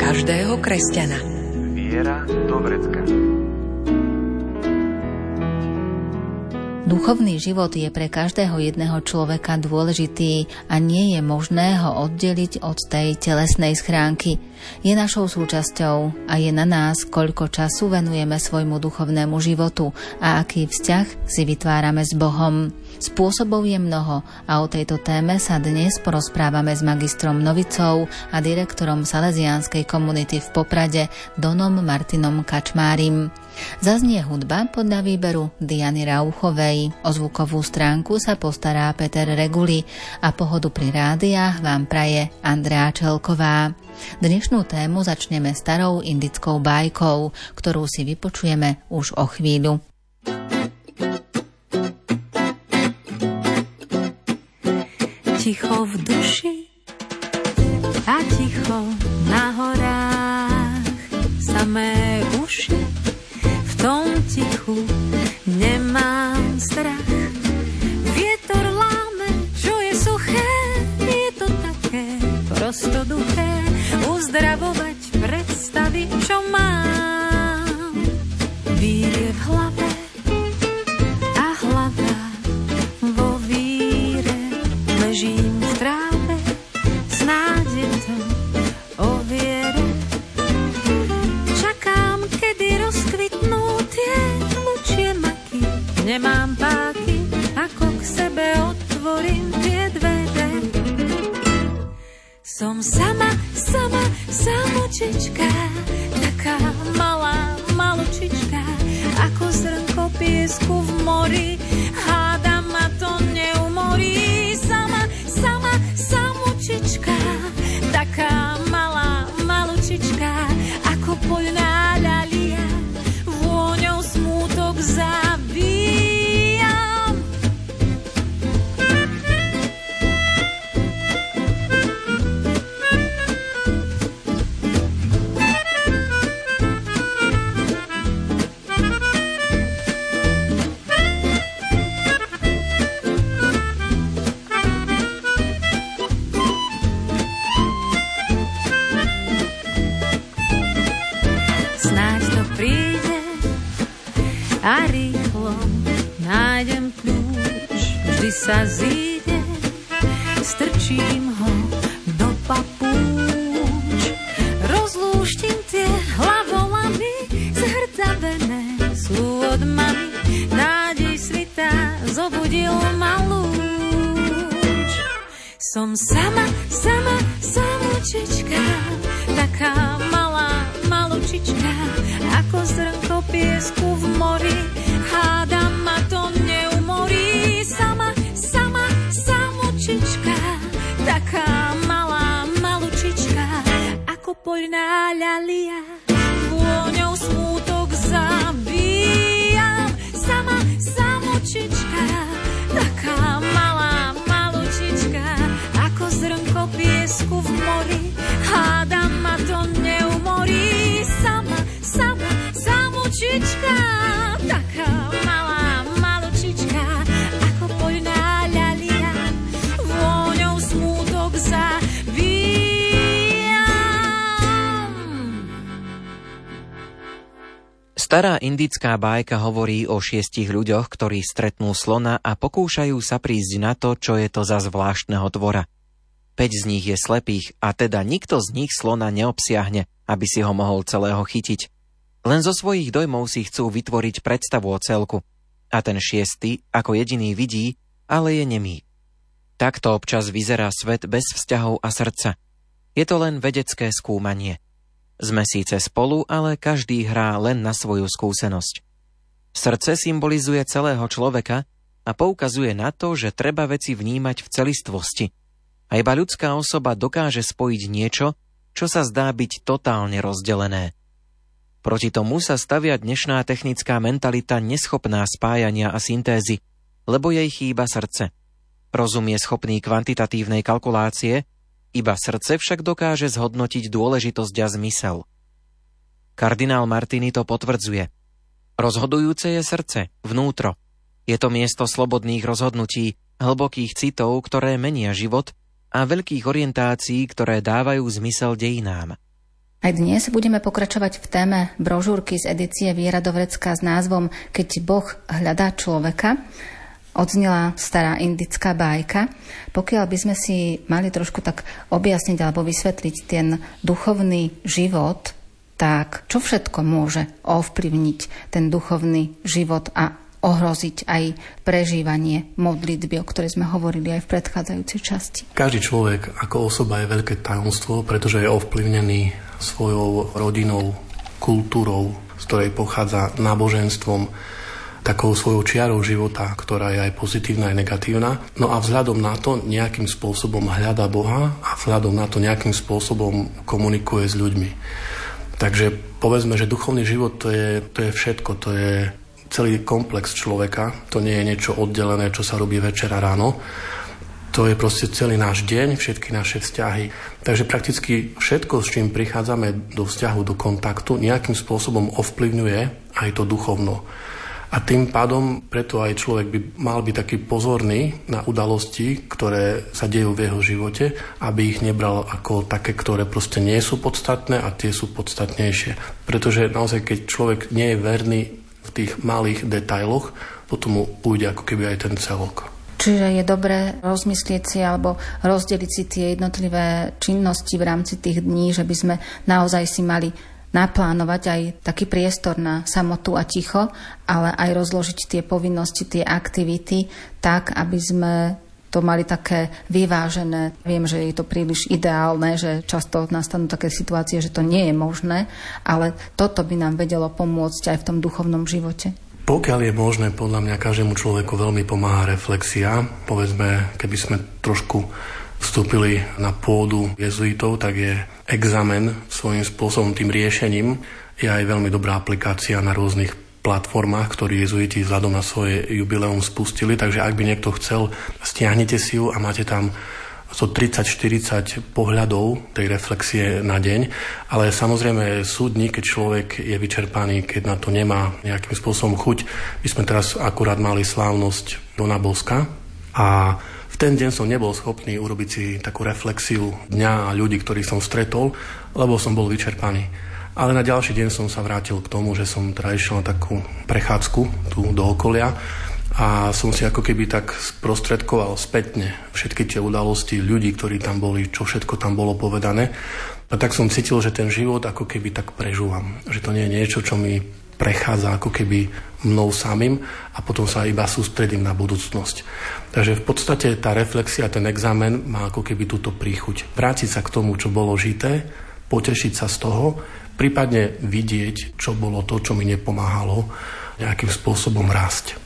každého kresťana. Viera do vrecka. Duchovný život je pre každého jedného človeka dôležitý a nie je možné ho oddeliť od tej telesnej schránky. Je našou súčasťou a je na nás, koľko času venujeme svojmu duchovnému životu a aký vzťah si vytvárame s Bohom. Spôsobov je mnoho a o tejto téme sa dnes porozprávame s magistrom Novicou a direktorom Salesianskej komunity v Poprade Donom Martinom Kačmárim. Zaznie hudba podľa výberu Diany Rauchovej. O zvukovú stránku sa postará Peter Reguli a pohodu pri rádiách vám praje Andrea Čelková. Dnešnú tému začneme starou indickou bajkou, ktorú si vypočujeme už o chvíľu. Ticho v duši a ticho na horách. Samé uši v tom tichu nemám strach. Vietor láme, čo je suché, je to také prostoduché uzdravovať predstavy, čo mám. Vírie v hlave ako poľná Stará indická bájka hovorí o šiestich ľuďoch, ktorí stretnú slona a pokúšajú sa prísť na to, čo je to za zvláštneho tvora. Peť z nich je slepých a teda nikto z nich slona neobsiahne, aby si ho mohol celého chytiť. Len zo svojich dojmov si chcú vytvoriť predstavu o celku. A ten šiestý, ako jediný vidí, ale je nemý. Takto občas vyzerá svet bez vzťahov a srdca. Je to len vedecké skúmanie – sme síce spolu, ale každý hrá len na svoju skúsenosť. Srdce symbolizuje celého človeka a poukazuje na to, že treba veci vnímať v celistvosti. A iba ľudská osoba dokáže spojiť niečo, čo sa zdá byť totálne rozdelené. Proti tomu sa stavia dnešná technická mentalita neschopná spájania a syntézy, lebo jej chýba srdce. Rozum je schopný kvantitatívnej kalkulácie, iba srdce však dokáže zhodnotiť dôležitosť a zmysel. Kardinál Martini to potvrdzuje. Rozhodujúce je srdce, vnútro. Je to miesto slobodných rozhodnutí, hlbokých citov, ktoré menia život a veľkých orientácií, ktoré dávajú zmysel dejinám. Aj dnes budeme pokračovať v téme brožúrky z edície Viera Dovrecka s názvom Keď Boh hľadá človeka. Odznela stará indická bájka. Pokiaľ by sme si mali trošku tak objasniť alebo vysvetliť ten duchovný život, tak čo všetko môže ovplyvniť ten duchovný život a ohroziť aj prežívanie modlitby, o ktorej sme hovorili aj v predchádzajúcej časti. Každý človek ako osoba je veľké tajomstvo, pretože je ovplyvnený svojou rodinou, kultúrou, z ktorej pochádza náboženstvom, takou svojou čiarou života, ktorá je aj pozitívna, aj negatívna. No a vzhľadom na to nejakým spôsobom hľada Boha a vzhľadom na to nejakým spôsobom komunikuje s ľuďmi. Takže povedzme, že duchovný život to je, to je všetko, to je celý komplex človeka. To nie je niečo oddelené, čo sa robí večera ráno. To je proste celý náš deň, všetky naše vzťahy. Takže prakticky všetko, s čím prichádzame do vzťahu, do kontaktu, nejakým spôsobom ovplyvňuje aj to duchovno. A tým pádom preto aj človek by mal byť taký pozorný na udalosti, ktoré sa dejú v jeho živote, aby ich nebral ako také, ktoré proste nie sú podstatné a tie sú podstatnejšie. Pretože naozaj, keď človek nie je verný v tých malých detailoch, potom mu ujde ako keby aj ten celok. Čiže je dobré rozmyslieť si alebo rozdeliť si tie jednotlivé činnosti v rámci tých dní, že by sme naozaj si mali naplánovať aj taký priestor na samotu a ticho, ale aj rozložiť tie povinnosti, tie aktivity tak, aby sme to mali také vyvážené. Viem, že je to príliš ideálne, že často nastanú také situácie, že to nie je možné, ale toto by nám vedelo pomôcť aj v tom duchovnom živote. Pokiaľ je možné, podľa mňa každému človeku veľmi pomáha reflexia. Povedzme, keby sme trošku vstúpili na pôdu jezuitov, tak je examen svojím spôsobom tým riešením. Je aj veľmi dobrá aplikácia na rôznych platformách, ktoré jezuiti vzhľadom na svoje jubileum spustili, takže ak by niekto chcel, stiahnite si ju a máte tam so 30-40 pohľadov tej reflexie na deň, ale samozrejme sú dní, keď človek je vyčerpaný, keď na to nemá nejakým spôsobom chuť. My sme teraz akurát mali slávnosť Dona Boska a ten deň som nebol schopný urobiť si takú reflexiu dňa a ľudí, ktorých som stretol, lebo som bol vyčerpaný. Ale na ďalší deň som sa vrátil k tomu, že som teda išiel na takú prechádzku tu do okolia a som si ako keby tak sprostredkoval spätne všetky tie udalosti ľudí, ktorí tam boli, čo všetko tam bolo povedané. A tak som cítil, že ten život ako keby tak prežúvam. Že to nie je niečo, čo mi prechádza ako keby mnou samým a potom sa iba sústredím na budúcnosť. Takže v podstate tá reflexia, ten examen má ako keby túto príchuť. Vrátiť sa k tomu, čo bolo žité, potešiť sa z toho prípadne vidieť, čo bolo to, čo mi nepomáhalo nejakým spôsobom rásť.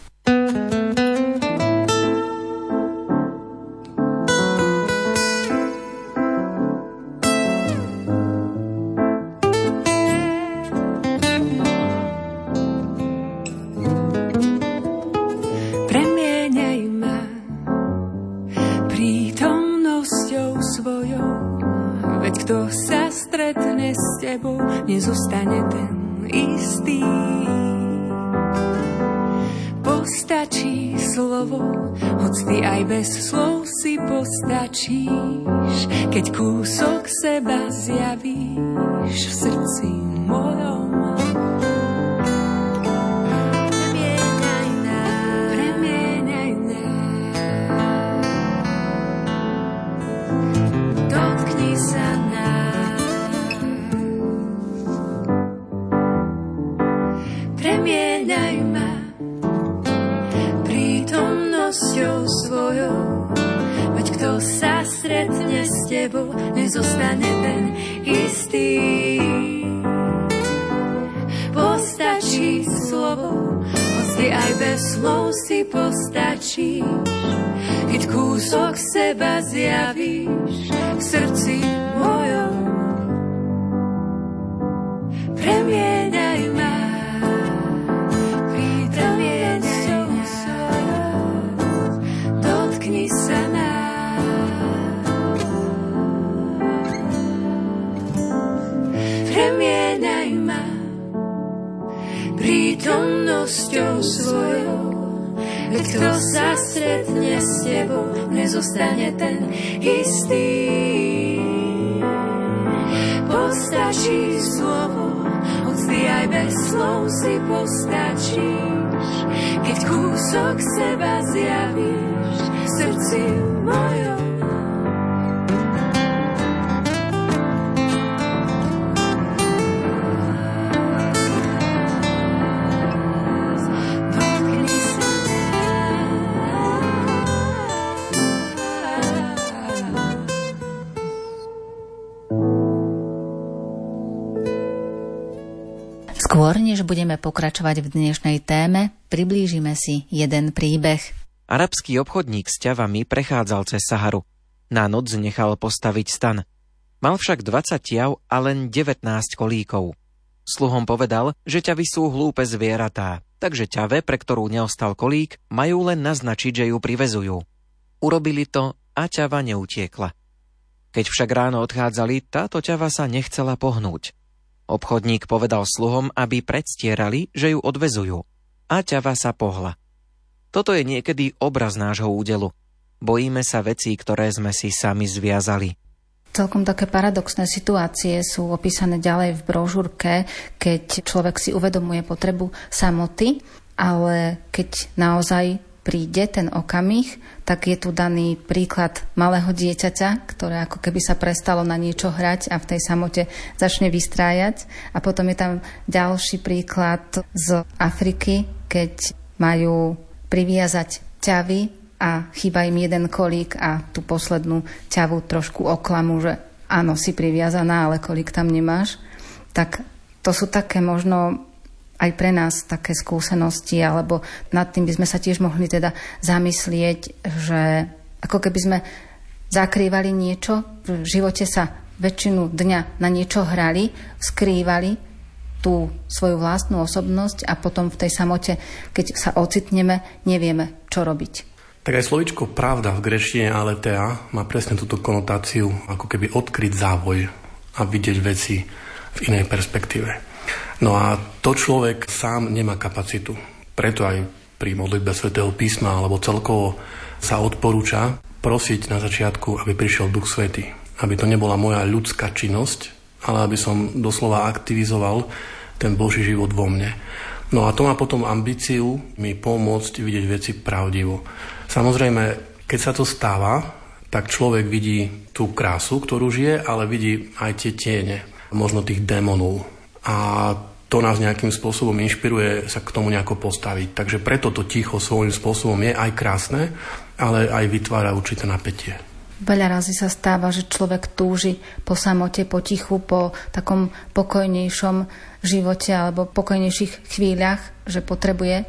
Pokračovať v dnešnej téme, priblížime si jeden príbeh. Arabský obchodník s ťavami prechádzal cez Saharu. Na noc nechal postaviť stan. Mal však 20 ťav a len 19 kolíkov. Sluhom povedal, že ťavy sú hlúpe zvieratá, takže ťave, pre ktorú neostal kolík, majú len naznačiť, že ju privezujú. Urobili to a ťava neutiekla. Keď však ráno odchádzali, táto ťava sa nechcela pohnúť. Obchodník povedal sluhom, aby predstierali, že ju odvezujú. A ťava sa pohla. Toto je niekedy obraz nášho údelu. Bojíme sa vecí, ktoré sme si sami zviazali. Celkom také paradoxné situácie sú opísané ďalej v brožúrke, keď človek si uvedomuje potrebu samoty, ale keď naozaj príde ten okamih, tak je tu daný príklad malého dieťaťa, ktoré ako keby sa prestalo na niečo hrať a v tej samote začne vystrájať. A potom je tam ďalší príklad z Afriky, keď majú priviazať ťavy a chýba im jeden kolík a tú poslednú ťavu trošku oklamu, že áno, si priviazaná, ale kolík tam nemáš. Tak to sú také možno aj pre nás také skúsenosti, alebo nad tým by sme sa tiež mohli teda zamyslieť, že ako keby sme zakrývali niečo, v živote sa väčšinu dňa na niečo hrali, skrývali tú svoju vlastnú osobnosť a potom v tej samote, keď sa ocitneme, nevieme, čo robiť. Tak aj slovičko pravda v grečtine aletea má presne túto konotáciu, ako keby odkryť závoj a vidieť veci v inej perspektíve. No a to človek sám nemá kapacitu. Preto aj pri modlitbe svätého písma alebo celkovo sa odporúča prosiť na začiatku, aby prišiel Duch Svety. Aby to nebola moja ľudská činnosť, ale aby som doslova aktivizoval ten Boží život vo mne. No a to má potom ambíciu mi pomôcť vidieť veci pravdivo. Samozrejme, keď sa to stáva, tak človek vidí tú krásu, ktorú žije, ale vidí aj tie tiene, možno tých démonov, a to nás nejakým spôsobom inšpiruje sa k tomu nejako postaviť. Takže preto to ticho svojím spôsobom je aj krásne, ale aj vytvára určité napätie. Veľa razy sa stáva, že človek túži po samote, po tichu, po takom pokojnejšom živote alebo pokojnejších chvíľach, že potrebuje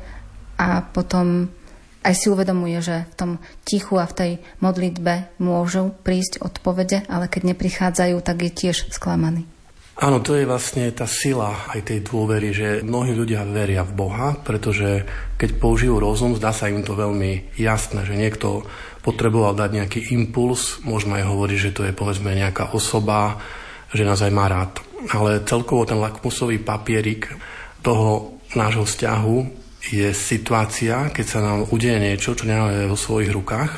a potom aj si uvedomuje, že v tom tichu a v tej modlitbe môžu prísť odpovede, ale keď neprichádzajú, tak je tiež sklamaný. Áno, to je vlastne tá sila aj tej dôvery, že mnohí ľudia veria v Boha, pretože keď použijú rozum, zdá sa im to veľmi jasné, že niekto potreboval dať nejaký impuls, možno aj hovoriť, že to je povedzme nejaká osoba, že nás aj má rád. Ale celkovo ten lakmusový papierik toho nášho vzťahu je situácia, keď sa nám udeje niečo, čo nemáme vo svojich rukách.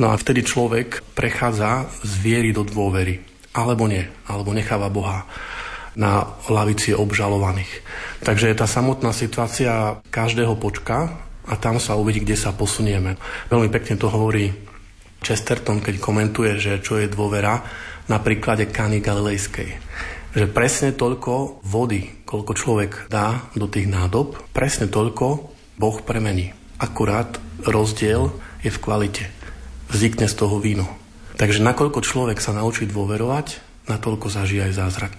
No a vtedy človek prechádza z viery do dôvery alebo nie, alebo necháva Boha na lavici obžalovaných. Takže tá samotná situácia každého počka a tam sa uvidí, kde sa posunieme. Veľmi pekne to hovorí Chesterton, keď komentuje, že čo je dôvera na príklade Kany Galilejskej. Že presne toľko vody, koľko človek dá do tých nádob, presne toľko Boh premení. Akurát rozdiel je v kvalite. Vznikne z toho víno. Takže nakoľko človek sa naučí dôverovať, natoľko zažije aj zázrak.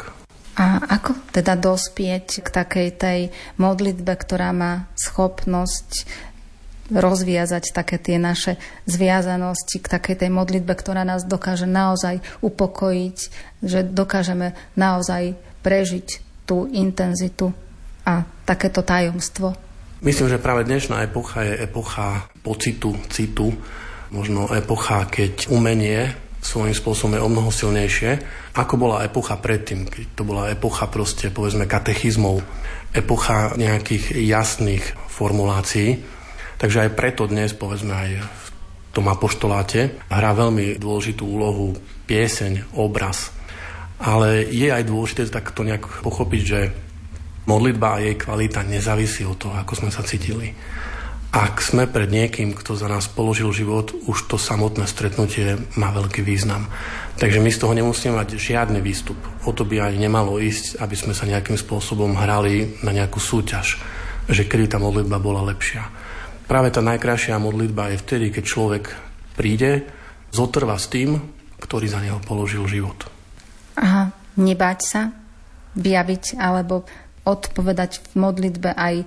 A ako teda dospieť k takej tej modlitbe, ktorá má schopnosť rozviazať také tie naše zviazanosti k takej tej modlitbe, ktorá nás dokáže naozaj upokojiť, že dokážeme naozaj prežiť tú intenzitu a takéto tajomstvo. Myslím, že práve dnešná epocha je epocha pocitu, citu, možno epocha, keď umenie svojím spôsobom je o mnoho silnejšie, ako bola epocha predtým, keď to bola epocha proste, povedzme, katechizmov, epocha nejakých jasných formulácií. Takže aj preto dnes, povedzme, aj v tom apoštoláte hrá veľmi dôležitú úlohu pieseň, obraz. Ale je aj dôležité takto nejak pochopiť, že modlitba a jej kvalita nezávisí od toho, ako sme sa cítili. Ak sme pred niekým, kto za nás položil život, už to samotné stretnutie má veľký význam. Takže my z toho nemusíme mať žiadny výstup. O to by aj nemalo ísť, aby sme sa nejakým spôsobom hrali na nejakú súťaž, že kedy tá modlitba bola lepšia. Práve tá najkrajšia modlitba je vtedy, keď človek príde, zotrva s tým, ktorý za neho položil život. Aha, nebáť sa, vyjaviť alebo odpovedať v modlitbe aj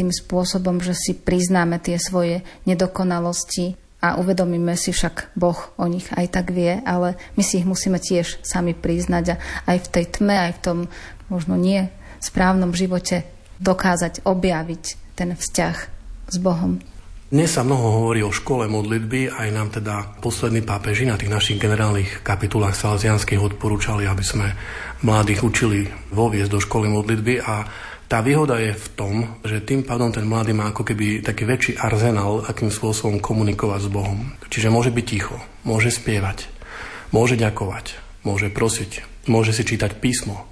tým spôsobom, že si priznáme tie svoje nedokonalosti a uvedomíme si však Boh o nich aj tak vie, ale my si ich musíme tiež sami priznať a aj v tej tme, aj v tom možno nie správnom živote dokázať objaviť ten vzťah s Bohom. Dnes sa mnoho hovorí o škole modlitby, aj nám teda poslední pápeži na tých našich generálnych kapitulách salesianských odporúčali, aby sme mladých učili voviesť do školy modlitby a tá výhoda je v tom, že tým pádom ten mladý má ako keby taký väčší arzenál, akým spôsobom komunikovať s Bohom. Čiže môže byť ticho, môže spievať, môže ďakovať, môže prosiť, môže si čítať písmo,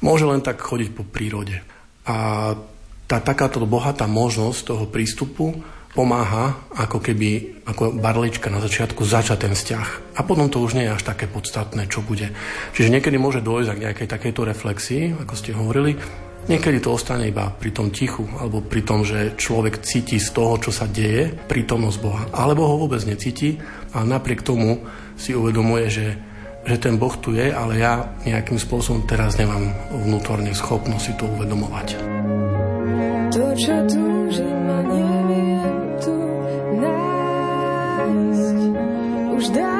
môže len tak chodiť po prírode. A tá takáto bohatá možnosť toho prístupu pomáha ako keby ako barlička na začiatku začať ten vzťah. A potom to už nie je až také podstatné, čo bude. Čiže niekedy môže dôjsť k nejakej takejto reflexii, ako ste hovorili, Niekedy to ostane iba pri tom tichu, alebo pri tom, že človek cíti z toho, čo sa deje, prítomnosť Boha. Alebo ho vôbec necíti a napriek tomu si uvedomuje, že, že ten Boh tu je, ale ja nejakým spôsobom teraz nemám vnútorne schopnosť si to uvedomovať. To, čo túžim, ma neviem tu nájsť. Už dávno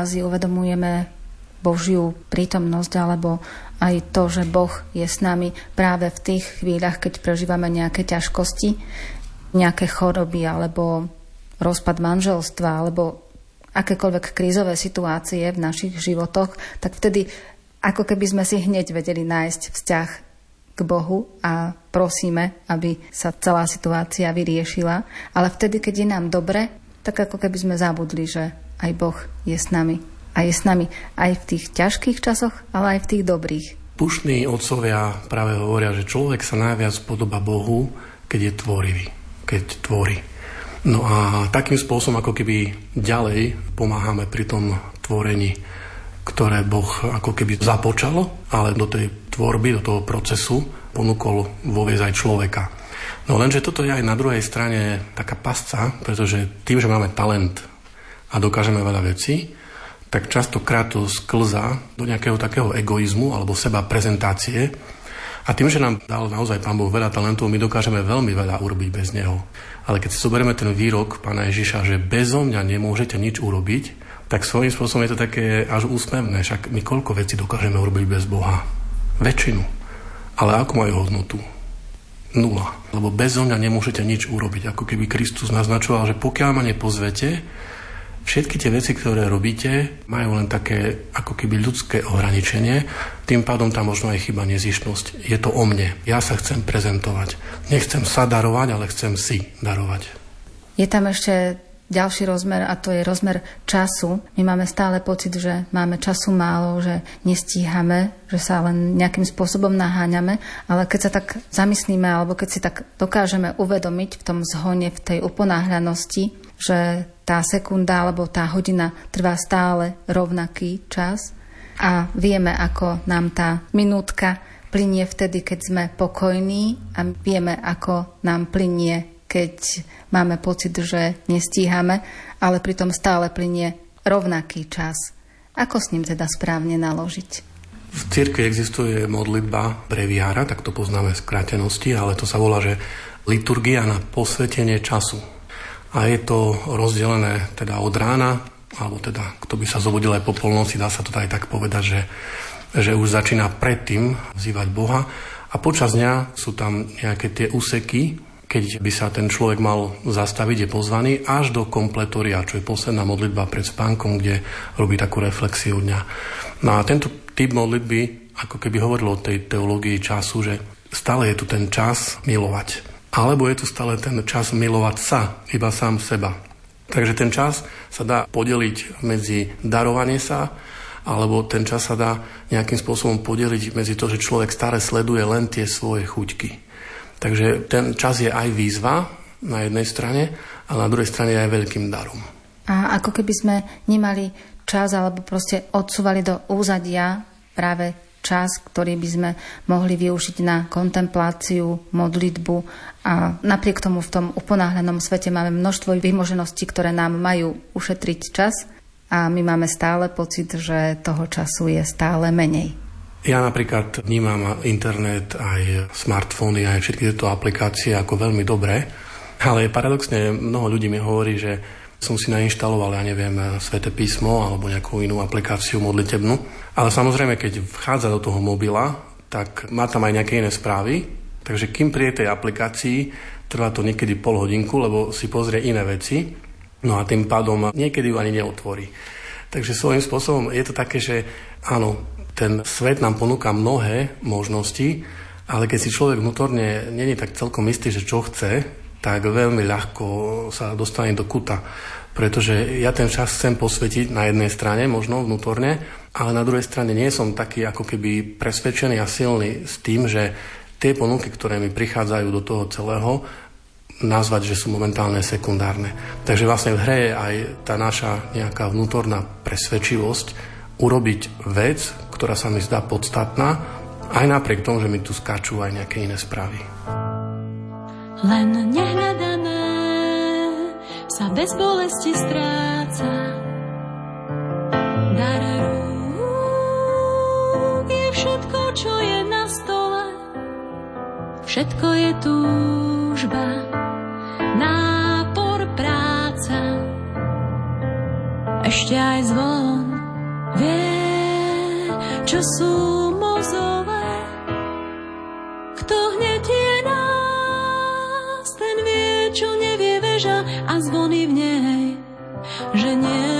razy uvedomujeme Božiu prítomnosť alebo aj to, že Boh je s nami práve v tých chvíľach, keď prežívame nejaké ťažkosti, nejaké choroby alebo rozpad manželstva alebo akékoľvek krízové situácie v našich životoch, tak vtedy ako keby sme si hneď vedeli nájsť vzťah k Bohu a prosíme, aby sa celá situácia vyriešila. Ale vtedy, keď je nám dobre, tak ako keby sme zabudli, že aj Boh je s nami. A je s nami aj v tých ťažkých časoch, ale aj v tých dobrých. Puštní otcovia práve hovoria, že človek sa najviac podoba Bohu, keď je tvorivý, keď tvorí. No a takým spôsobom ako keby ďalej pomáhame pri tom tvorení, ktoré Boh ako keby započalo, ale do tej tvorby, do toho procesu ponúkol voviezť aj človeka. No lenže toto je aj na druhej strane taká pasca, pretože tým, že máme talent a dokážeme veľa vecí, tak častokrát to sklza do nejakého takého egoizmu alebo seba prezentácie. A tým, že nám dal naozaj Pán Boh veľa talentov, my dokážeme veľmi veľa urobiť bez Neho. Ale keď si zoberieme ten výrok Pána Ježiša, že bezo mňa nemôžete nič urobiť, tak svojím spôsobom je to také až úsmevné. Však my koľko vecí dokážeme urobiť bez Boha? Väčšinu. Ale ako majú hodnotu? Nula. Lebo bez mňa nemôžete nič urobiť. Ako keby Kristus naznačoval, že pokiaľ ma nepozvete, všetky tie veci, ktoré robíte, majú len také ako keby ľudské ohraničenie. Tým pádom tam možno aj chyba nezišnosť. Je to o mne. Ja sa chcem prezentovať. Nechcem sa darovať, ale chcem si darovať. Je tam ešte ďalší rozmer a to je rozmer času. My máme stále pocit, že máme času málo, že nestíhame, že sa len nejakým spôsobom naháňame, ale keď sa tak zamyslíme alebo keď si tak dokážeme uvedomiť v tom zhone, v tej uponáhľanosti, že tá sekunda alebo tá hodina trvá stále rovnaký čas a vieme, ako nám tá minútka plinie vtedy, keď sme pokojní a vieme, ako nám plinie keď máme pocit, že nestíhame, ale pritom stále plinie rovnaký čas. Ako s ním teda správne naložiť? V cirkvi existuje modlitba breviára, tak to poznáme z krátenosti, ale to sa volá, že liturgia na posvetenie času. A je to rozdelené teda od rána, alebo teda kto by sa zobudil aj po polnoci, dá sa to aj tak povedať, že, že už začína predtým vzývať Boha a počas dňa sú tam nejaké tie úseky, keď by sa ten človek mal zastaviť, je pozvaný až do kompletoria, čo je posledná modlitba pred spánkom, kde robí takú reflexiu dňa. No a tento typ modlitby ako keby hovoril o tej teológii času, že stále je tu ten čas milovať. Alebo je tu stále ten čas milovať sa, iba sám seba. Takže ten čas sa dá podeliť medzi darovanie sa, alebo ten čas sa dá nejakým spôsobom podeliť medzi to, že človek stále sleduje len tie svoje chuťky. Takže ten čas je aj výzva na jednej strane, ale na druhej strane aj veľkým darom. A ako keby sme nemali čas alebo proste odsúvali do úzadia práve čas, ktorý by sme mohli využiť na kontempláciu, modlitbu a napriek tomu v tom uponáhľanom svete máme množstvo vymožeností, ktoré nám majú ušetriť čas a my máme stále pocit, že toho času je stále menej. Ja napríklad vnímam internet, aj smartfóny, aj všetky tieto aplikácie ako veľmi dobré, ale paradoxne mnoho ľudí mi hovorí, že som si nainštaloval, ja neviem, Svete písmo alebo nejakú inú aplikáciu modlitebnú. Ale samozrejme, keď vchádza do toho mobila, tak má tam aj nejaké iné správy. Takže kým príde tej aplikácii, trvá to niekedy pol hodinku, lebo si pozrie iné veci. No a tým pádom niekedy ju ani neotvorí. Takže svojím spôsobom je to také, že áno, ten svet nám ponúka mnohé možnosti, ale keď si človek vnútorne není tak celkom istý, že čo chce, tak veľmi ľahko sa dostane do kuta. Pretože ja ten čas chcem posvetiť na jednej strane, možno vnútorne, ale na druhej strane nie som taký ako keby presvedčený a silný s tým, že tie ponuky, ktoré mi prichádzajú do toho celého, nazvať, že sú momentálne sekundárne. Takže vlastne v hre je aj tá naša nejaká vnútorná presvedčivosť urobiť vec, ktorá sa mi zdá podstatná, aj napriek tomu, že mi tu skáču aj nejaké iné správy. Len nehľadané sa bez bolesti stráca. Dar rúk je všetko, čo je na stole. Všetko je túžba, nápor práca. ešte aj zvon vie, čo sú mozové. Kto hnetie nás, ten vie, čo nevie veža a zvony v nej, že nie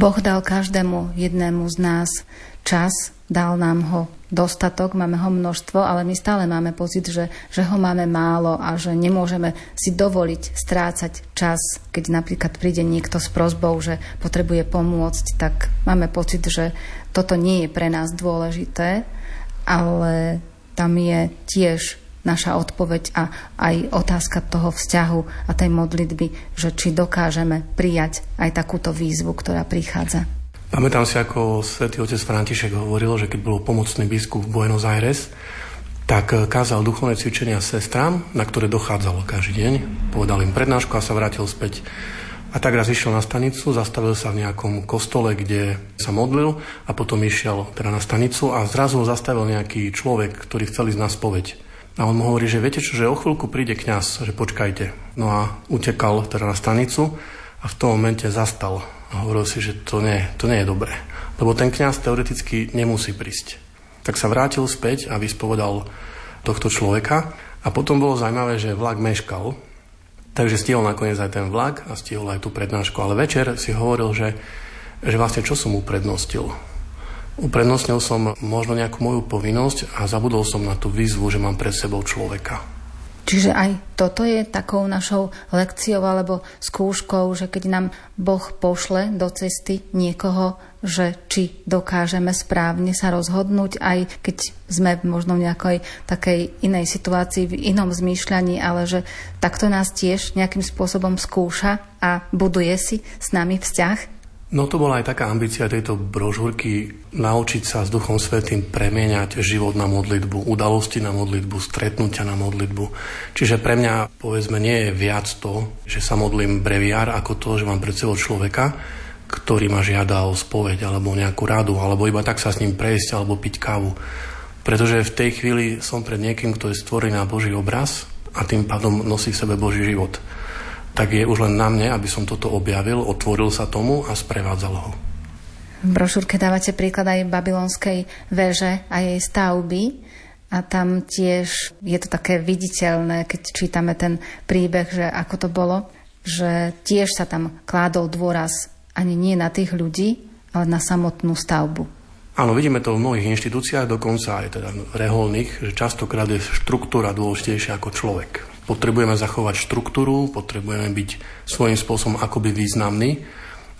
Boh dal každému jednému z nás čas, dal nám ho dostatok, máme ho množstvo, ale my stále máme pocit, že, že ho máme málo a že nemôžeme si dovoliť strácať čas. Keď napríklad príde niekto s prozbou, že potrebuje pomôcť, tak máme pocit, že toto nie je pre nás dôležité, ale tam je tiež naša odpoveď a aj otázka toho vzťahu a tej modlitby, že či dokážeme prijať aj takúto výzvu, ktorá prichádza. Pamätám si, ako svätý otec František hovoril, že keď bol pomocný biskup v Buenos Aires, tak kázal duchovné cvičenia sestrám, na ktoré dochádzalo každý deň. Povedal im prednášku a sa vrátil späť. A tak raz išiel na stanicu, zastavil sa v nejakom kostole, kde sa modlil a potom išiel teda na stanicu a zrazu zastavil nejaký človek, ktorý chcel ísť na spoveď. A on mu hovorí, že viete čo, že o chvíľku príde kňaz, že počkajte. No a utekal teda na stanicu a v tom momente zastal. A hovoril si, že to nie, to nie je dobré. Lebo ten kňaz teoreticky nemusí prísť. Tak sa vrátil späť a vyspovedal tohto človeka a potom bolo zaujímavé, že vlak meškal, takže stihol nakoniec aj ten vlak a stihol aj tú prednášku, ale večer si hovoril, že, že vlastne čo som uprednostil. Uprednostnil som možno nejakú moju povinnosť a zabudol som na tú výzvu, že mám pred sebou človeka. Čiže aj toto je takou našou lekciou alebo skúškou, že keď nám Boh pošle do cesty niekoho, že či dokážeme správne sa rozhodnúť, aj keď sme možno v nejakej takej inej situácii, v inom zmýšľaní, ale že takto nás tiež nejakým spôsobom skúša a buduje si s nami vzťah No to bola aj taká ambícia tejto brožúrky naučiť sa s Duchom Svetým premieňať život na modlitbu, udalosti na modlitbu, stretnutia na modlitbu. Čiže pre mňa, povedzme, nie je viac to, že sa modlím breviár, ako to, že mám pred sebou človeka, ktorý ma žiada o spoveď alebo nejakú radu, alebo iba tak sa s ním prejsť alebo piť kávu. Pretože v tej chvíli som pred niekým, kto je stvorený na Boží obraz a tým pádom nosí v sebe Boží život tak je už len na mne, aby som toto objavil, otvoril sa tomu a sprevádzal ho. V brošúrke dávate príklad aj babylonskej veže a jej stavby. A tam tiež je to také viditeľné, keď čítame ten príbeh, že ako to bolo, že tiež sa tam kládol dôraz ani nie na tých ľudí, ale na samotnú stavbu. Áno, vidíme to v mnohých inštitúciách, dokonca aj teda reholných, že častokrát je štruktúra dôležitejšia ako človek. Potrebujeme zachovať štruktúru, potrebujeme byť svojím spôsobom akoby významný,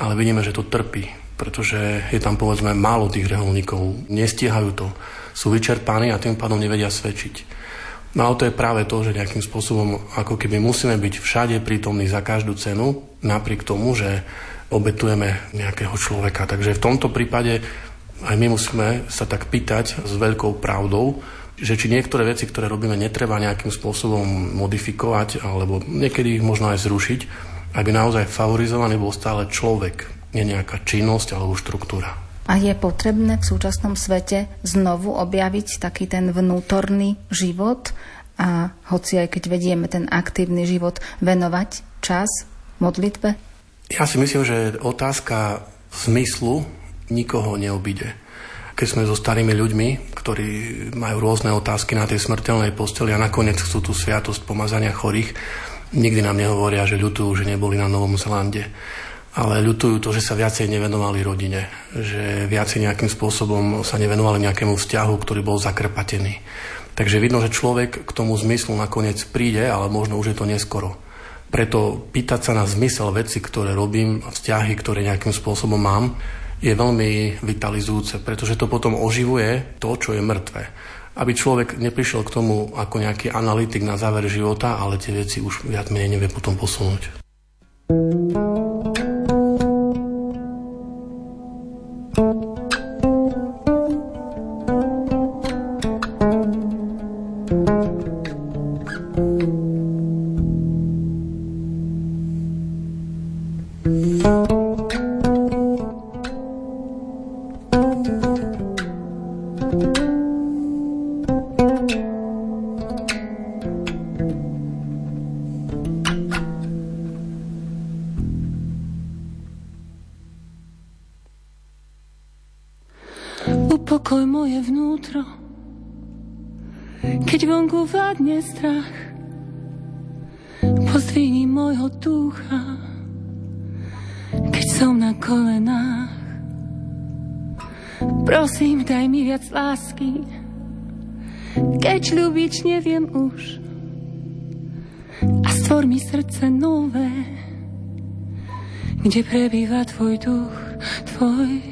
ale vidíme, že to trpí, pretože je tam povedzme málo tých reholníkov, nestiehajú to, sú vyčerpaní a tým pádom nevedia svedčiť. No ale to je práve to, že nejakým spôsobom ako keby musíme byť všade prítomní za každú cenu, napriek tomu, že obetujeme nejakého človeka. Takže v tomto prípade aj my musíme sa tak pýtať s veľkou pravdou, že či niektoré veci, ktoré robíme, netreba nejakým spôsobom modifikovať alebo niekedy ich možno aj zrušiť, aby naozaj favorizovaný bol stále človek, nie nejaká činnosť alebo štruktúra. A je potrebné v súčasnom svete znovu objaviť taký ten vnútorný život a hoci aj keď vedieme ten aktívny život, venovať čas modlitbe? Ja si myslím, že otázka zmyslu nikoho neobíde keď sme so starými ľuďmi, ktorí majú rôzne otázky na tej smrteľnej posteli a nakoniec chcú tú sviatosť pomazania chorých, nikdy nám nehovoria, že ľutujú, že neboli na Novom Zelande. Ale ľutujú to, že sa viacej nevenovali rodine, že viacej nejakým spôsobom sa nevenovali nejakému vzťahu, ktorý bol zakrpatený. Takže vidno, že človek k tomu zmyslu nakoniec príde, ale možno už je to neskoro. Preto pýtať sa na zmysel veci, ktoré robím, vzťahy, ktoré nejakým spôsobom mám, je veľmi vitalizujúce, pretože to potom oživuje to, čo je mŕtve. Aby človek neprišiel k tomu ako nejaký analytik na záver života, ale tie veci už viac menej nevie potom posunúť. strach lásky Keď ľúbiť neviem už. A stvor mi srdce nové Kde prebýva tvoj duch, tvoj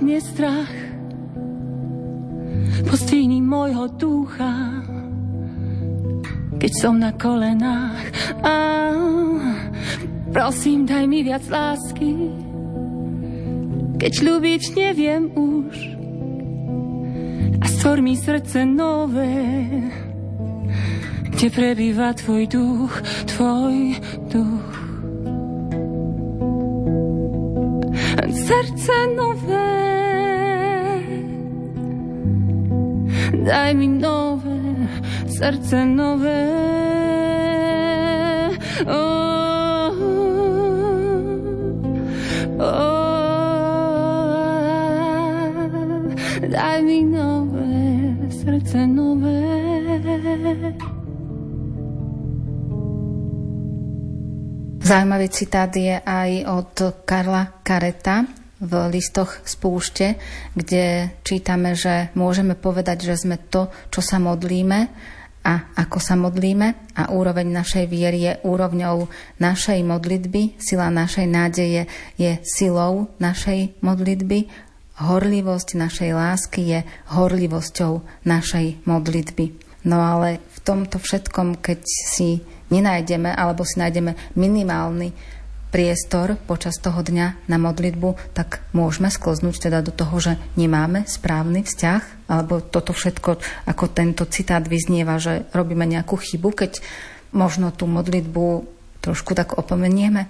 vládne strach. Postíni môjho ducha, keď som na kolenách. A prosím, daj mi viac lásky, keď ľúbiť neviem už Stvor mi srdce nové, kde prebýva tvoj duch, tvoj Daj mi nové, srdce nové. Oh, oh, daj mi nové, srdce nové. Zaujímavý citát je aj od Karla Kareta v listoch z púšte, kde čítame, že môžeme povedať, že sme to, čo sa modlíme a ako sa modlíme. A úroveň našej viery je úrovňou našej modlitby, sila našej nádeje je silou našej modlitby, horlivosť našej lásky je horlivosťou našej modlitby. No ale v tomto všetkom, keď si nenájdeme alebo si nájdeme minimálny priestor počas toho dňa na modlitbu, tak môžeme skloznúť teda do toho, že nemáme správny vzťah, alebo toto všetko, ako tento citát vyznieva, že robíme nejakú chybu, keď možno tú modlitbu trošku tak opomenieme?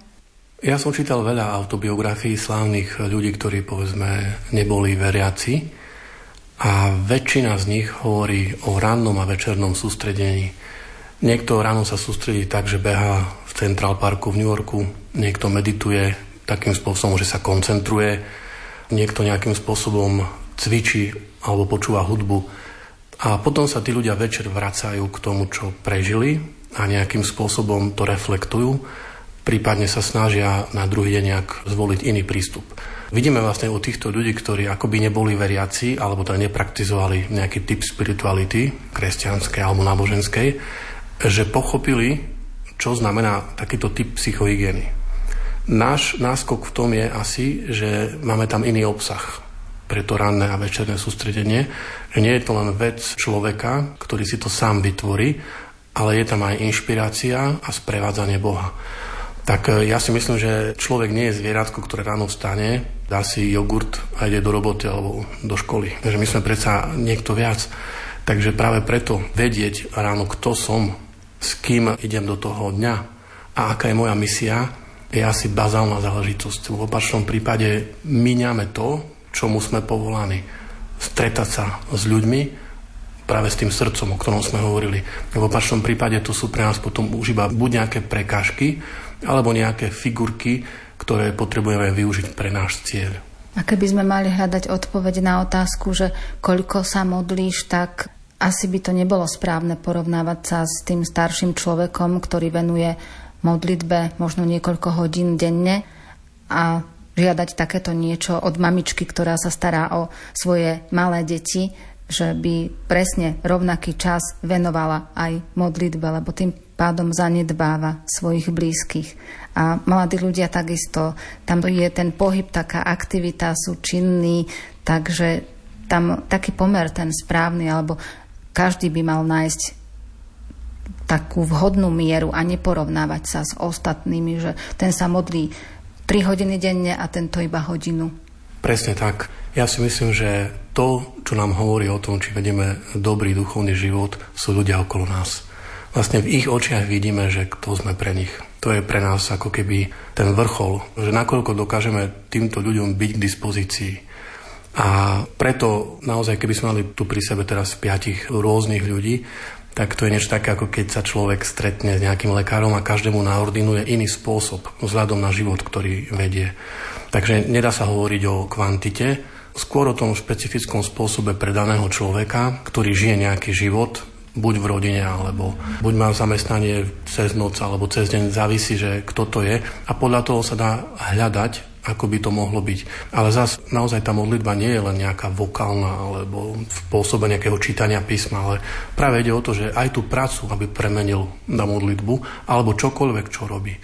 Ja som čítal veľa autobiografií slávnych ľudí, ktorí povedzme neboli veriaci a väčšina z nich hovorí o rannom a večernom sústredení. Niekto ráno sa sústredí tak, že beha v Central Parku v New Yorku, niekto medituje takým spôsobom, že sa koncentruje, niekto nejakým spôsobom cvičí alebo počúva hudbu a potom sa tí ľudia večer vracajú k tomu, čo prežili a nejakým spôsobom to reflektujú, prípadne sa snažia na druhý deň nejak zvoliť iný prístup. Vidíme vlastne u týchto ľudí, ktorí akoby neboli veriaci alebo teda nepraktizovali nejaký typ spirituality, kresťanskej alebo náboženskej, že pochopili, čo znamená takýto typ psychohygieny. Náš náskok v tom je asi, že máme tam iný obsah pre to ranné a večerné sústredenie. Že nie je to len vec človeka, ktorý si to sám vytvorí, ale je tam aj inšpirácia a sprevádzanie Boha. Tak e, ja si myslím, že človek nie je zvieratko, ktoré ráno vstane, dá si jogurt a ide do roboty alebo do školy. Takže my sme predsa niekto viac. Takže práve preto vedieť ráno, kto som, s kým idem do toho dňa a aká je moja misia, je asi bazálna záležitosť. V opačnom prípade míňame to, čomu sme povolaní. Stretať sa s ľuďmi, práve s tým srdcom, o ktorom sme hovorili. V opačnom prípade to sú pre nás potom už iba buď nejaké prekážky, alebo nejaké figurky, ktoré potrebujeme využiť pre náš cieľ. A keby sme mali hľadať odpoveď na otázku, že koľko sa modlíš, tak asi by to nebolo správne porovnávať sa s tým starším človekom, ktorý venuje modlitbe možno niekoľko hodín denne a žiadať takéto niečo od mamičky, ktorá sa stará o svoje malé deti, že by presne rovnaký čas venovala aj modlitbe, lebo tým pádom zanedbáva svojich blízkych. A mladí ľudia takisto, tam je ten pohyb, taká aktivita, sú činní, takže tam taký pomer ten správny, alebo každý by mal nájsť takú vhodnú mieru a neporovnávať sa s ostatnými, že ten sa modlí 3 hodiny denne a tento iba hodinu. Presne tak. Ja si myslím, že to, čo nám hovorí o tom, či vedieme dobrý duchovný život, sú ľudia okolo nás. Vlastne v ich očiach vidíme, že kto sme pre nich. To je pre nás ako keby ten vrchol, že nakoľko dokážeme týmto ľuďom byť k dispozícii a preto naozaj, keby sme mali tu pri sebe teraz piatich rôznych ľudí, tak to je niečo také, ako keď sa človek stretne s nejakým lekárom a každému naordinuje iný spôsob vzhľadom na život, ktorý vedie. Takže nedá sa hovoriť o kvantite, skôr o tom špecifickom spôsobe pre daného človeka, ktorý žije nejaký život, buď v rodine, alebo buď má zamestnanie cez noc, alebo cez deň, závisí, že kto to je. A podľa toho sa dá hľadať ako by to mohlo byť. Ale zas naozaj tá modlitba nie je len nejaká vokálna alebo v spôsobe nejakého čítania písma, ale práve ide o to, že aj tú prácu, aby premenil na modlitbu, alebo čokoľvek, čo robí.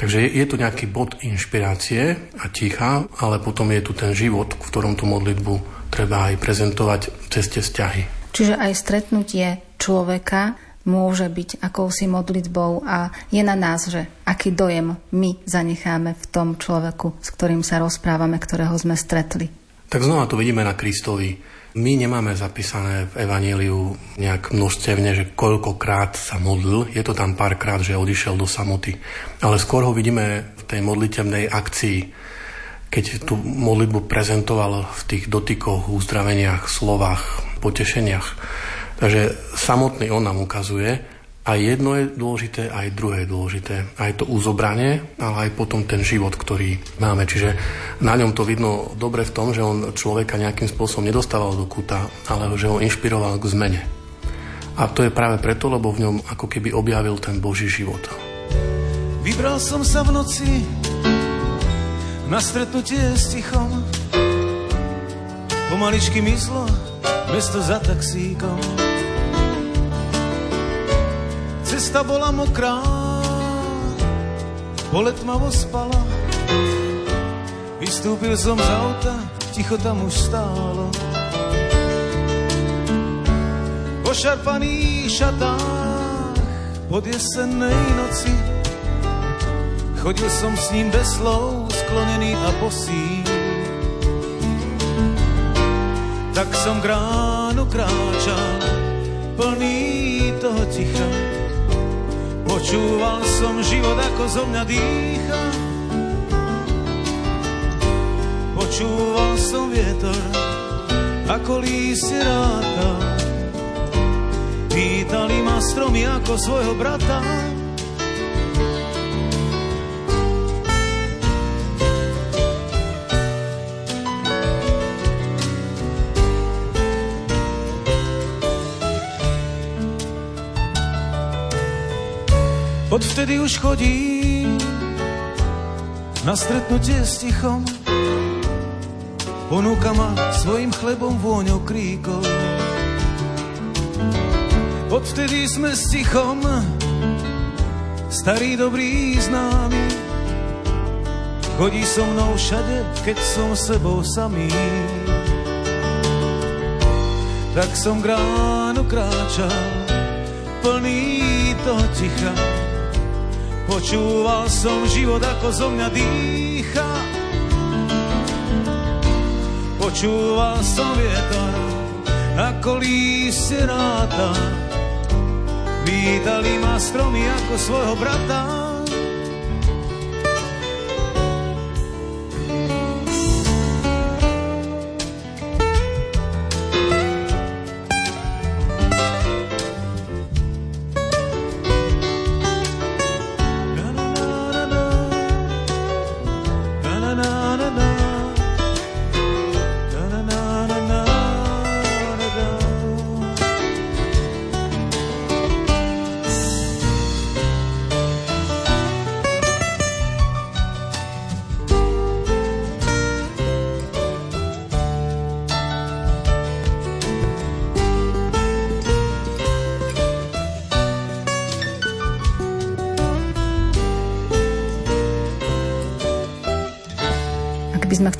Takže je, je tu nejaký bod inšpirácie a ticha, ale potom je tu ten život, v ktorom tú modlitbu treba aj prezentovať cez tie vzťahy. Čiže aj stretnutie človeka môže byť akousi modlitbou a je na nás, že aký dojem my zanecháme v tom človeku, s ktorým sa rozprávame, ktorého sme stretli. Tak znova to vidíme na Kristovi. My nemáme zapísané v Evaníliu nejak množstevne, že koľkokrát sa modlil. Je to tam párkrát, že odišiel do samoty. Ale skôr ho vidíme v tej modlitevnej akcii, keď tú modlitbu prezentoval v tých dotykoch, uzdraveniach, slovách, potešeniach. Takže samotný on nám ukazuje, aj jedno je dôležité, aj druhé je dôležité. Aj to uzobranie, ale aj potom ten život, ktorý máme. Čiže na ňom to vidno dobre v tom, že on človeka nejakým spôsobom nedostával do kuta, ale že ho inšpiroval k zmene. A to je práve preto, lebo v ňom ako keby objavil ten Boží život. Vybral som sa v noci na stretnutie s tichom. Pomaličky myslo, mesto za taxíkom Cesta bola mokrá, pole tmavo spala. Vystúpil som z auta, ticho tam už stálo. Po šarpaných šatách pod jesennej noci Chodil som s ním bez slov, sklonený a posí. Tak som k ránu kráčal, plný toho ticha. Počúval som život, ako zo mňa dýcha. Počúval som vietor, ako lístie ráta. Pýtali ma stromy ako svojho brata. Odvtedy už chodím na stretnutie s tichom. Ponúka ma svojim chlebom vôňou kríkov. Odvtedy sme s tichom starý dobrý známy. Chodí so mnou všade, keď som sebou samý. Tak som k ránu kráčal, plný toho ticha Počúval som život, ako zo mňa dýcha. Počúval som vietor, ako lístie ráta. Vítali ma stromy ako svojho brata.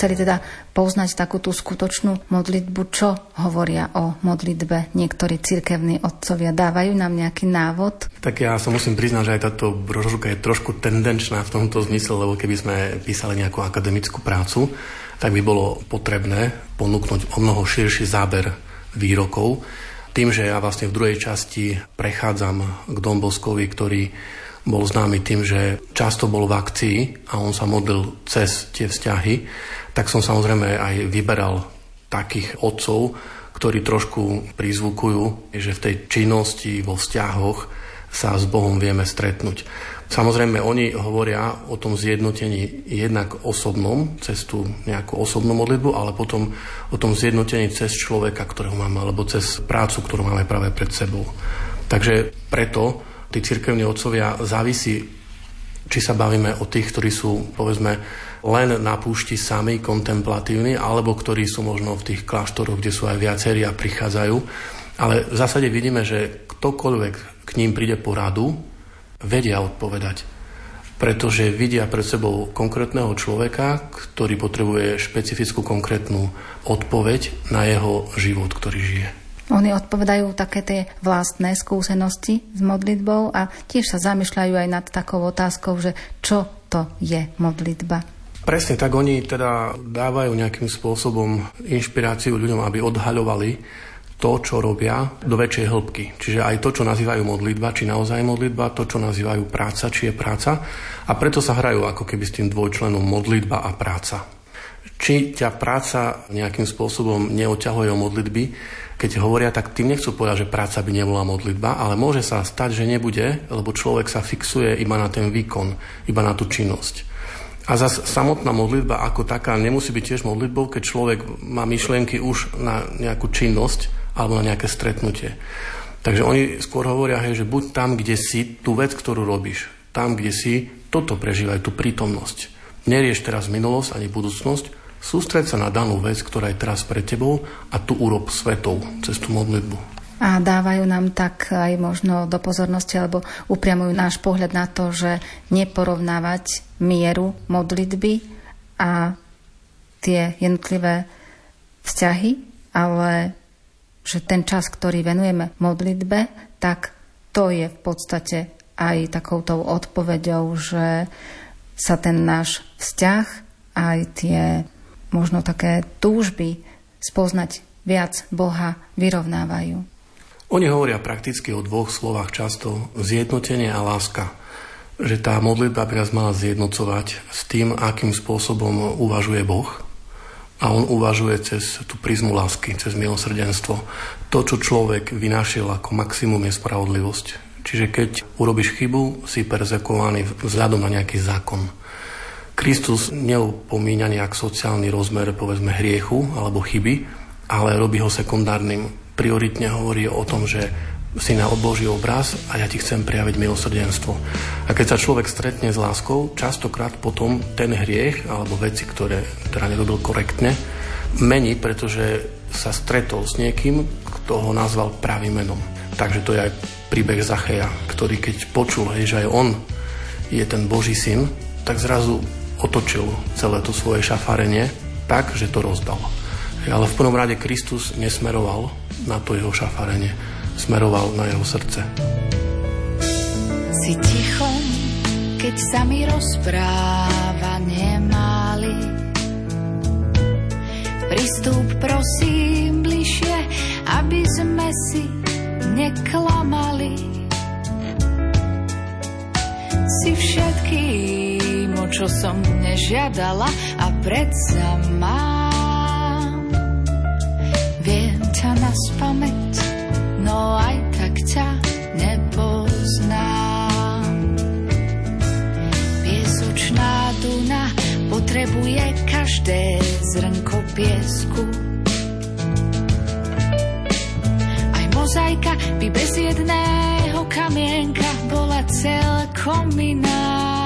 Chceli teda poznať takú tú skutočnú modlitbu, čo hovoria o modlitbe niektorí cirkevní otcovia? Dávajú nám nejaký návod? Tak ja sa musím priznať, že aj táto brožúrka je trošku tendenčná v tomto zmysle, lebo keby sme písali nejakú akademickú prácu, tak by bolo potrebné ponúknuť o mnoho širší záber výrokov. Tým, že ja vlastne v druhej časti prechádzam k Domboskovi, ktorý bol známy tým, že často bol v akcii a on sa modlil cez tie vzťahy, tak som samozrejme aj vyberal takých otcov, ktorí trošku prizvukujú, že v tej činnosti, vo vzťahoch sa s Bohom vieme stretnúť. Samozrejme, oni hovoria o tom zjednotení jednak osobnom, cez tú nejakú osobnú modlitbu, ale potom o tom zjednotení cez človeka, ktorého máme, alebo cez prácu, ktorú máme práve pred sebou. Takže preto tí cirkevní otcovia závisí, či sa bavíme o tých, ktorí sú, povedzme, len na púšti sami kontemplatívni, alebo ktorí sú možno v tých kláštoroch, kde sú aj viacerí a prichádzajú. Ale v zásade vidíme, že ktokoľvek k ním príde po radu, vedia odpovedať. Pretože vidia pred sebou konkrétneho človeka, ktorý potrebuje špecifickú konkrétnu odpoveď na jeho život, ktorý žije. Oni odpovedajú také tie vlastné skúsenosti s modlitbou a tiež sa zamýšľajú aj nad takou otázkou, že čo to je modlitba. Presne tak, oni teda dávajú nejakým spôsobom inšpiráciu ľuďom, aby odhaľovali to, čo robia, do väčšej hĺbky. Čiže aj to, čo nazývajú modlitba, či naozaj modlitba, to, čo nazývajú práca, či je práca. A preto sa hrajú ako keby s tým dvojčlenom modlitba a práca. Či ťa práca nejakým spôsobom neoťahuje o modlitby, keď hovoria, tak tým nechcú povedať, že práca by nebola modlitba, ale môže sa stať, že nebude, lebo človek sa fixuje iba na ten výkon, iba na tú činnosť. A zase samotná modlitba ako taká nemusí byť tiež modlitbou, keď človek má myšlienky už na nejakú činnosť alebo na nejaké stretnutie. Takže oni skôr hovoria, hej, že buď tam, kde si, tú vec, ktorú robíš, tam, kde si, toto prežívaj, tú prítomnosť. Nerieš teraz minulosť ani budúcnosť, Sústreď sa na danú vec, ktorá je teraz pred tebou a tu urob svetou cez tú modlitbu. A dávajú nám tak aj možno do pozornosti, alebo upriamujú náš pohľad na to, že neporovnávať mieru modlitby a tie jednotlivé vzťahy, ale že ten čas, ktorý venujeme modlitbe, tak to je v podstate aj takouto odpoveďou, že sa ten náš vzťah, aj tie možno také túžby spoznať viac Boha vyrovnávajú. Oni hovoria prakticky o dvoch slovách často, zjednotenie a láska. Že tá modlitba by nás mala zjednocovať s tým, akým spôsobom uvažuje Boh. A on uvažuje cez tú prizmu lásky, cez milosrdenstvo. To, čo človek vynašiel ako maximum, je spravodlivosť. Čiže keď urobíš chybu, si perzekovaný vzhľadom na nejaký zákon. Kristus neopomíňa nejak sociálny rozmer, povedzme, hriechu alebo chyby, ale robí ho sekundárnym. Prioritne hovorí o tom, že si na Boží obraz a ja ti chcem prijaviť milosrdenstvo. A keď sa človek stretne s láskou, častokrát potom ten hriech alebo veci, ktoré teda nerobil korektne, mení, pretože sa stretol s niekým, kto ho nazval pravým menom. Takže to je aj príbeh Zacheja, ktorý keď počul, hej, že aj on je ten Boží syn, tak zrazu otočil celé to svoje šafarenie tak, že to rozdal. Ale v prvom rade Kristus nesmeroval na to jeho šafarenie, smeroval na jeho srdce. Si tichom, keď sa mi rozpráva nemáli. Pristúp prosím bližšie, aby sme si neklamali. Si všetkým čo som nežiadala a predsa mám. Viem ťa na spameť, no aj tak ťa nepoznám. Piesočná duna potrebuje každé zrnko piesku. Aj mozaika by bez jedného kamienka bola celkom iná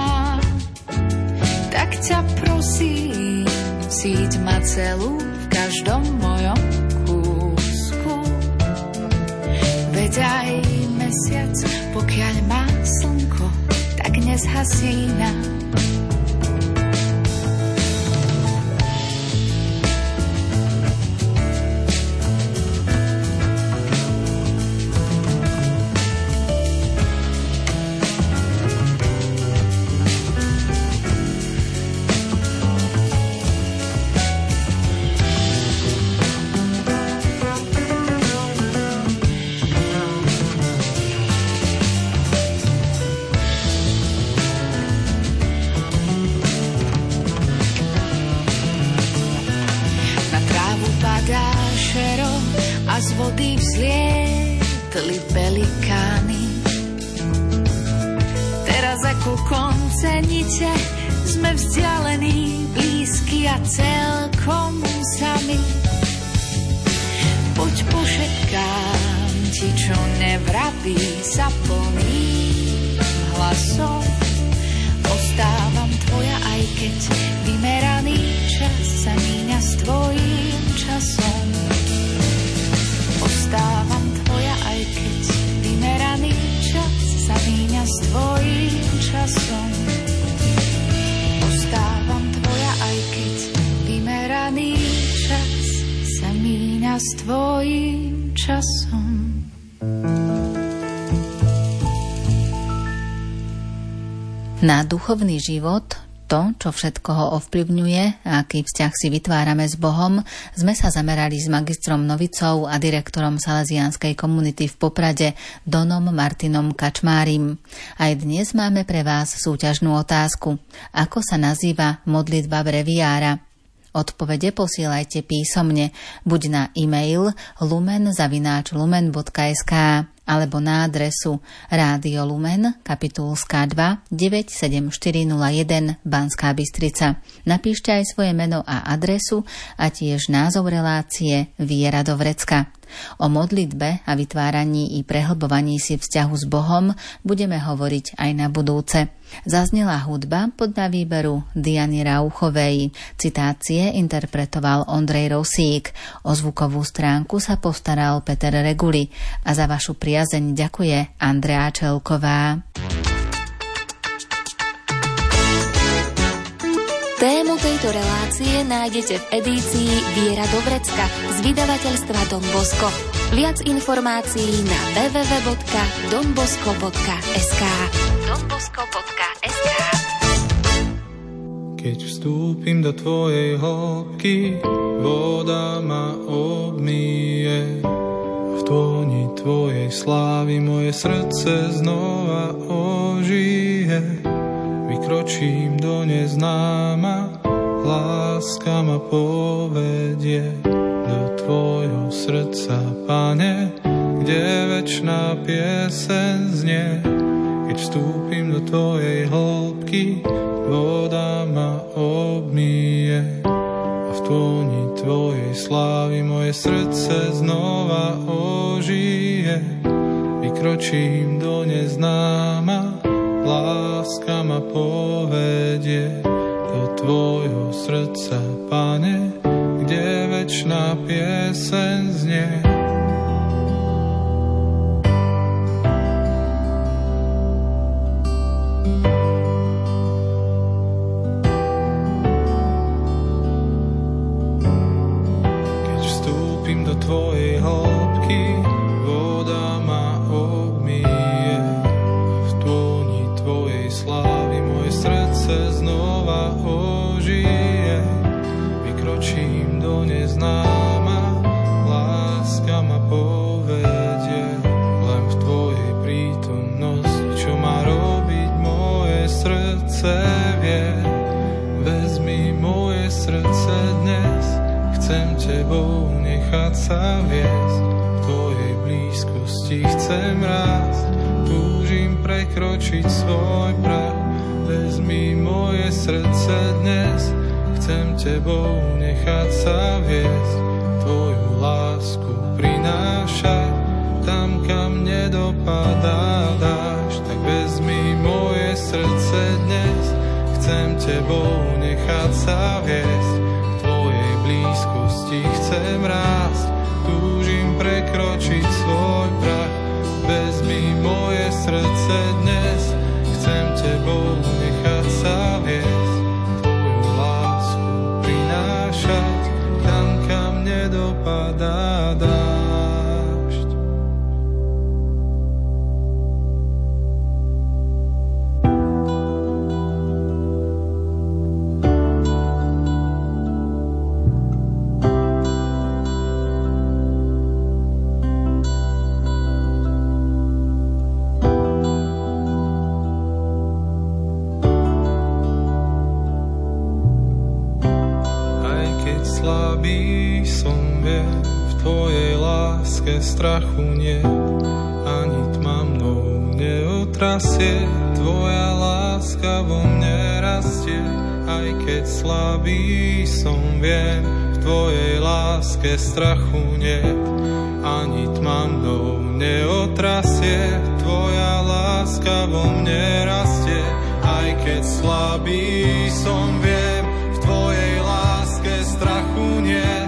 tak ťa prosím, síť ma celú v každom mojom kúsku. Veď aj mesiac, pokiaľ má slnko, tak nezhasína. Na duchovný život, to, čo všetko ho ovplyvňuje a aký vzťah si vytvárame s Bohom, sme sa zamerali s magistrom Novicou a direktorom Salesianskej komunity v Poprade Donom Martinom Kačmárim. Aj dnes máme pre vás súťažnú otázku. Ako sa nazýva modlitba breviára? Odpovede posielajte písomne, buď na e-mail lumen.lumen.sk alebo na adresu Rádio Lumen, kapitulská 2, 97401 Banská Bystrica. Napíšte aj svoje meno a adresu a tiež názov relácie Viera do Vrecka. O modlitbe a vytváraní i prehlbovaní si vzťahu s Bohom budeme hovoriť aj na budúce. Zaznela hudba podľa výberu Diany Rauchovej. Citácie interpretoval Ondrej Rosík. O zvukovú stránku sa postaral Peter Reguli a za vašu priazeň ďakuje Andrea Čelková. Tejto relácie nájdete v edícii Viera Dobrecka z vydavateľstva Don Bosco. Viac informácií na www.donbosco.sk donbosco.sk Keď vstúpim do tvojej hĺbky, voda ma obmije. V tóni tvojej slávy moje srdce znova ožije vykročím do neznáma, láska ma povedie do tvojho srdca, pane, kde večná piesen znie. Keď vstúpim do tvojej hĺbky, voda ma obmije a v tóni tvojej slávy moje srdce znova ožije. Vykročím do neznáma, láska ma povedie tvojho srdca, pane, kde večná pieseň znie. Keď vstúpim do tvojej hĺbky, sa viesť, v Tvojej blízkosti. Chcem raz, túžim prekročiť svoj prach, vezmi moje srdce dnes, chcem Tebou nechať sa viesť, Tvoju lásku prinášať, tam kam nedopadá dáš, tak vezmi moje srdce dnes, chcem Tebou nechať sa viesť, blízkosti chcem rásť túžim prekročiť svoj prach, vezmi moje srdce slabý som, viem, v Tvojej láske strachu niet, ani tma mnou neotrasie, Tvoja láska vo mne rastie, aj keď slabý som, viem, v Tvojej láske strachu nie.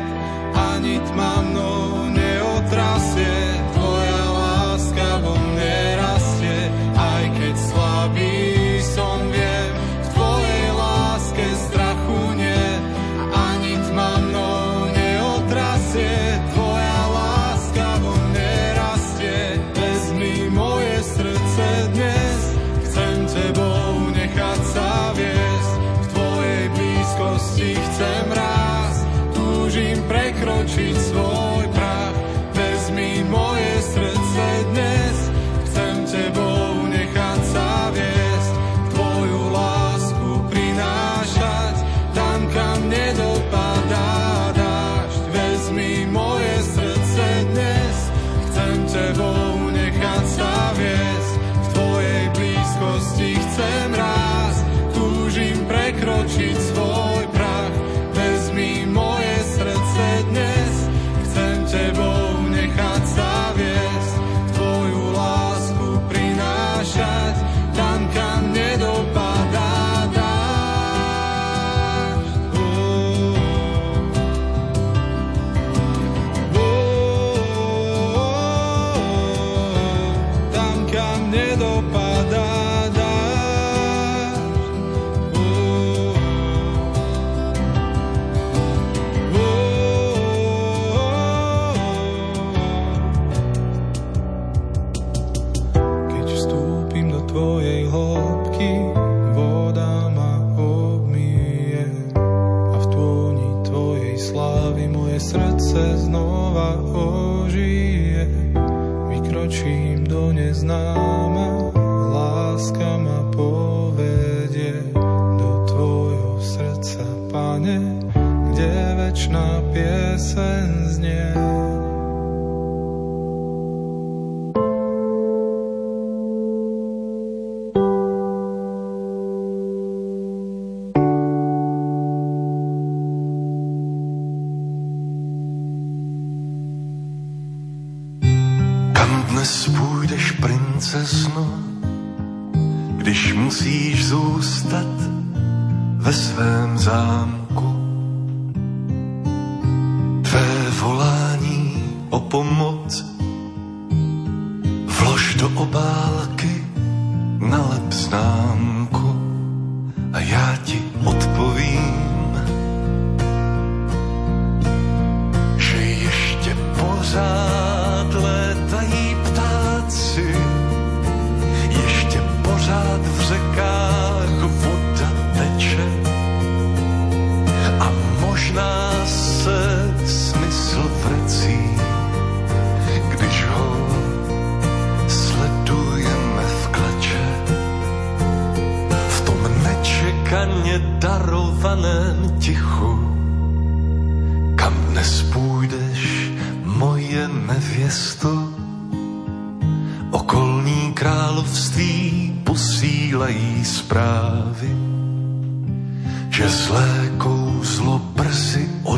tvojej hĺbky voda ma obmije a v tóni tvojej slávy moje srdce znovu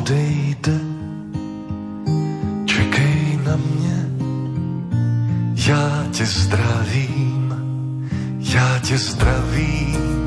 odejde, čekej na mě, já tě zdravím, já tě zdravím.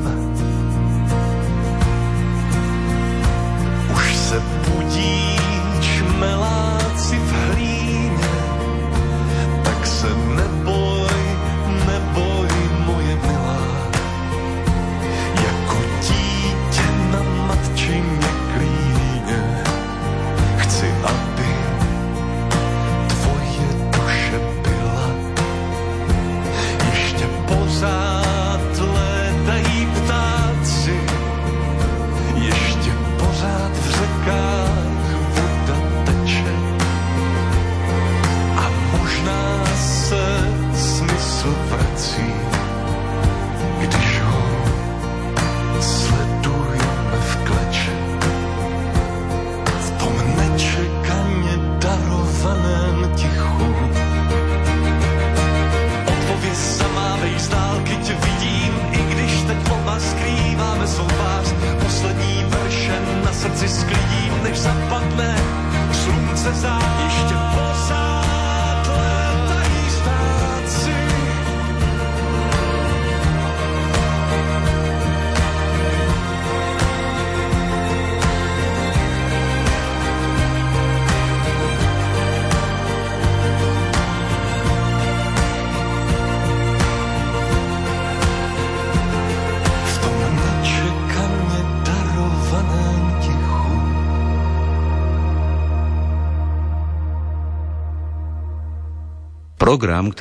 Program, ktorý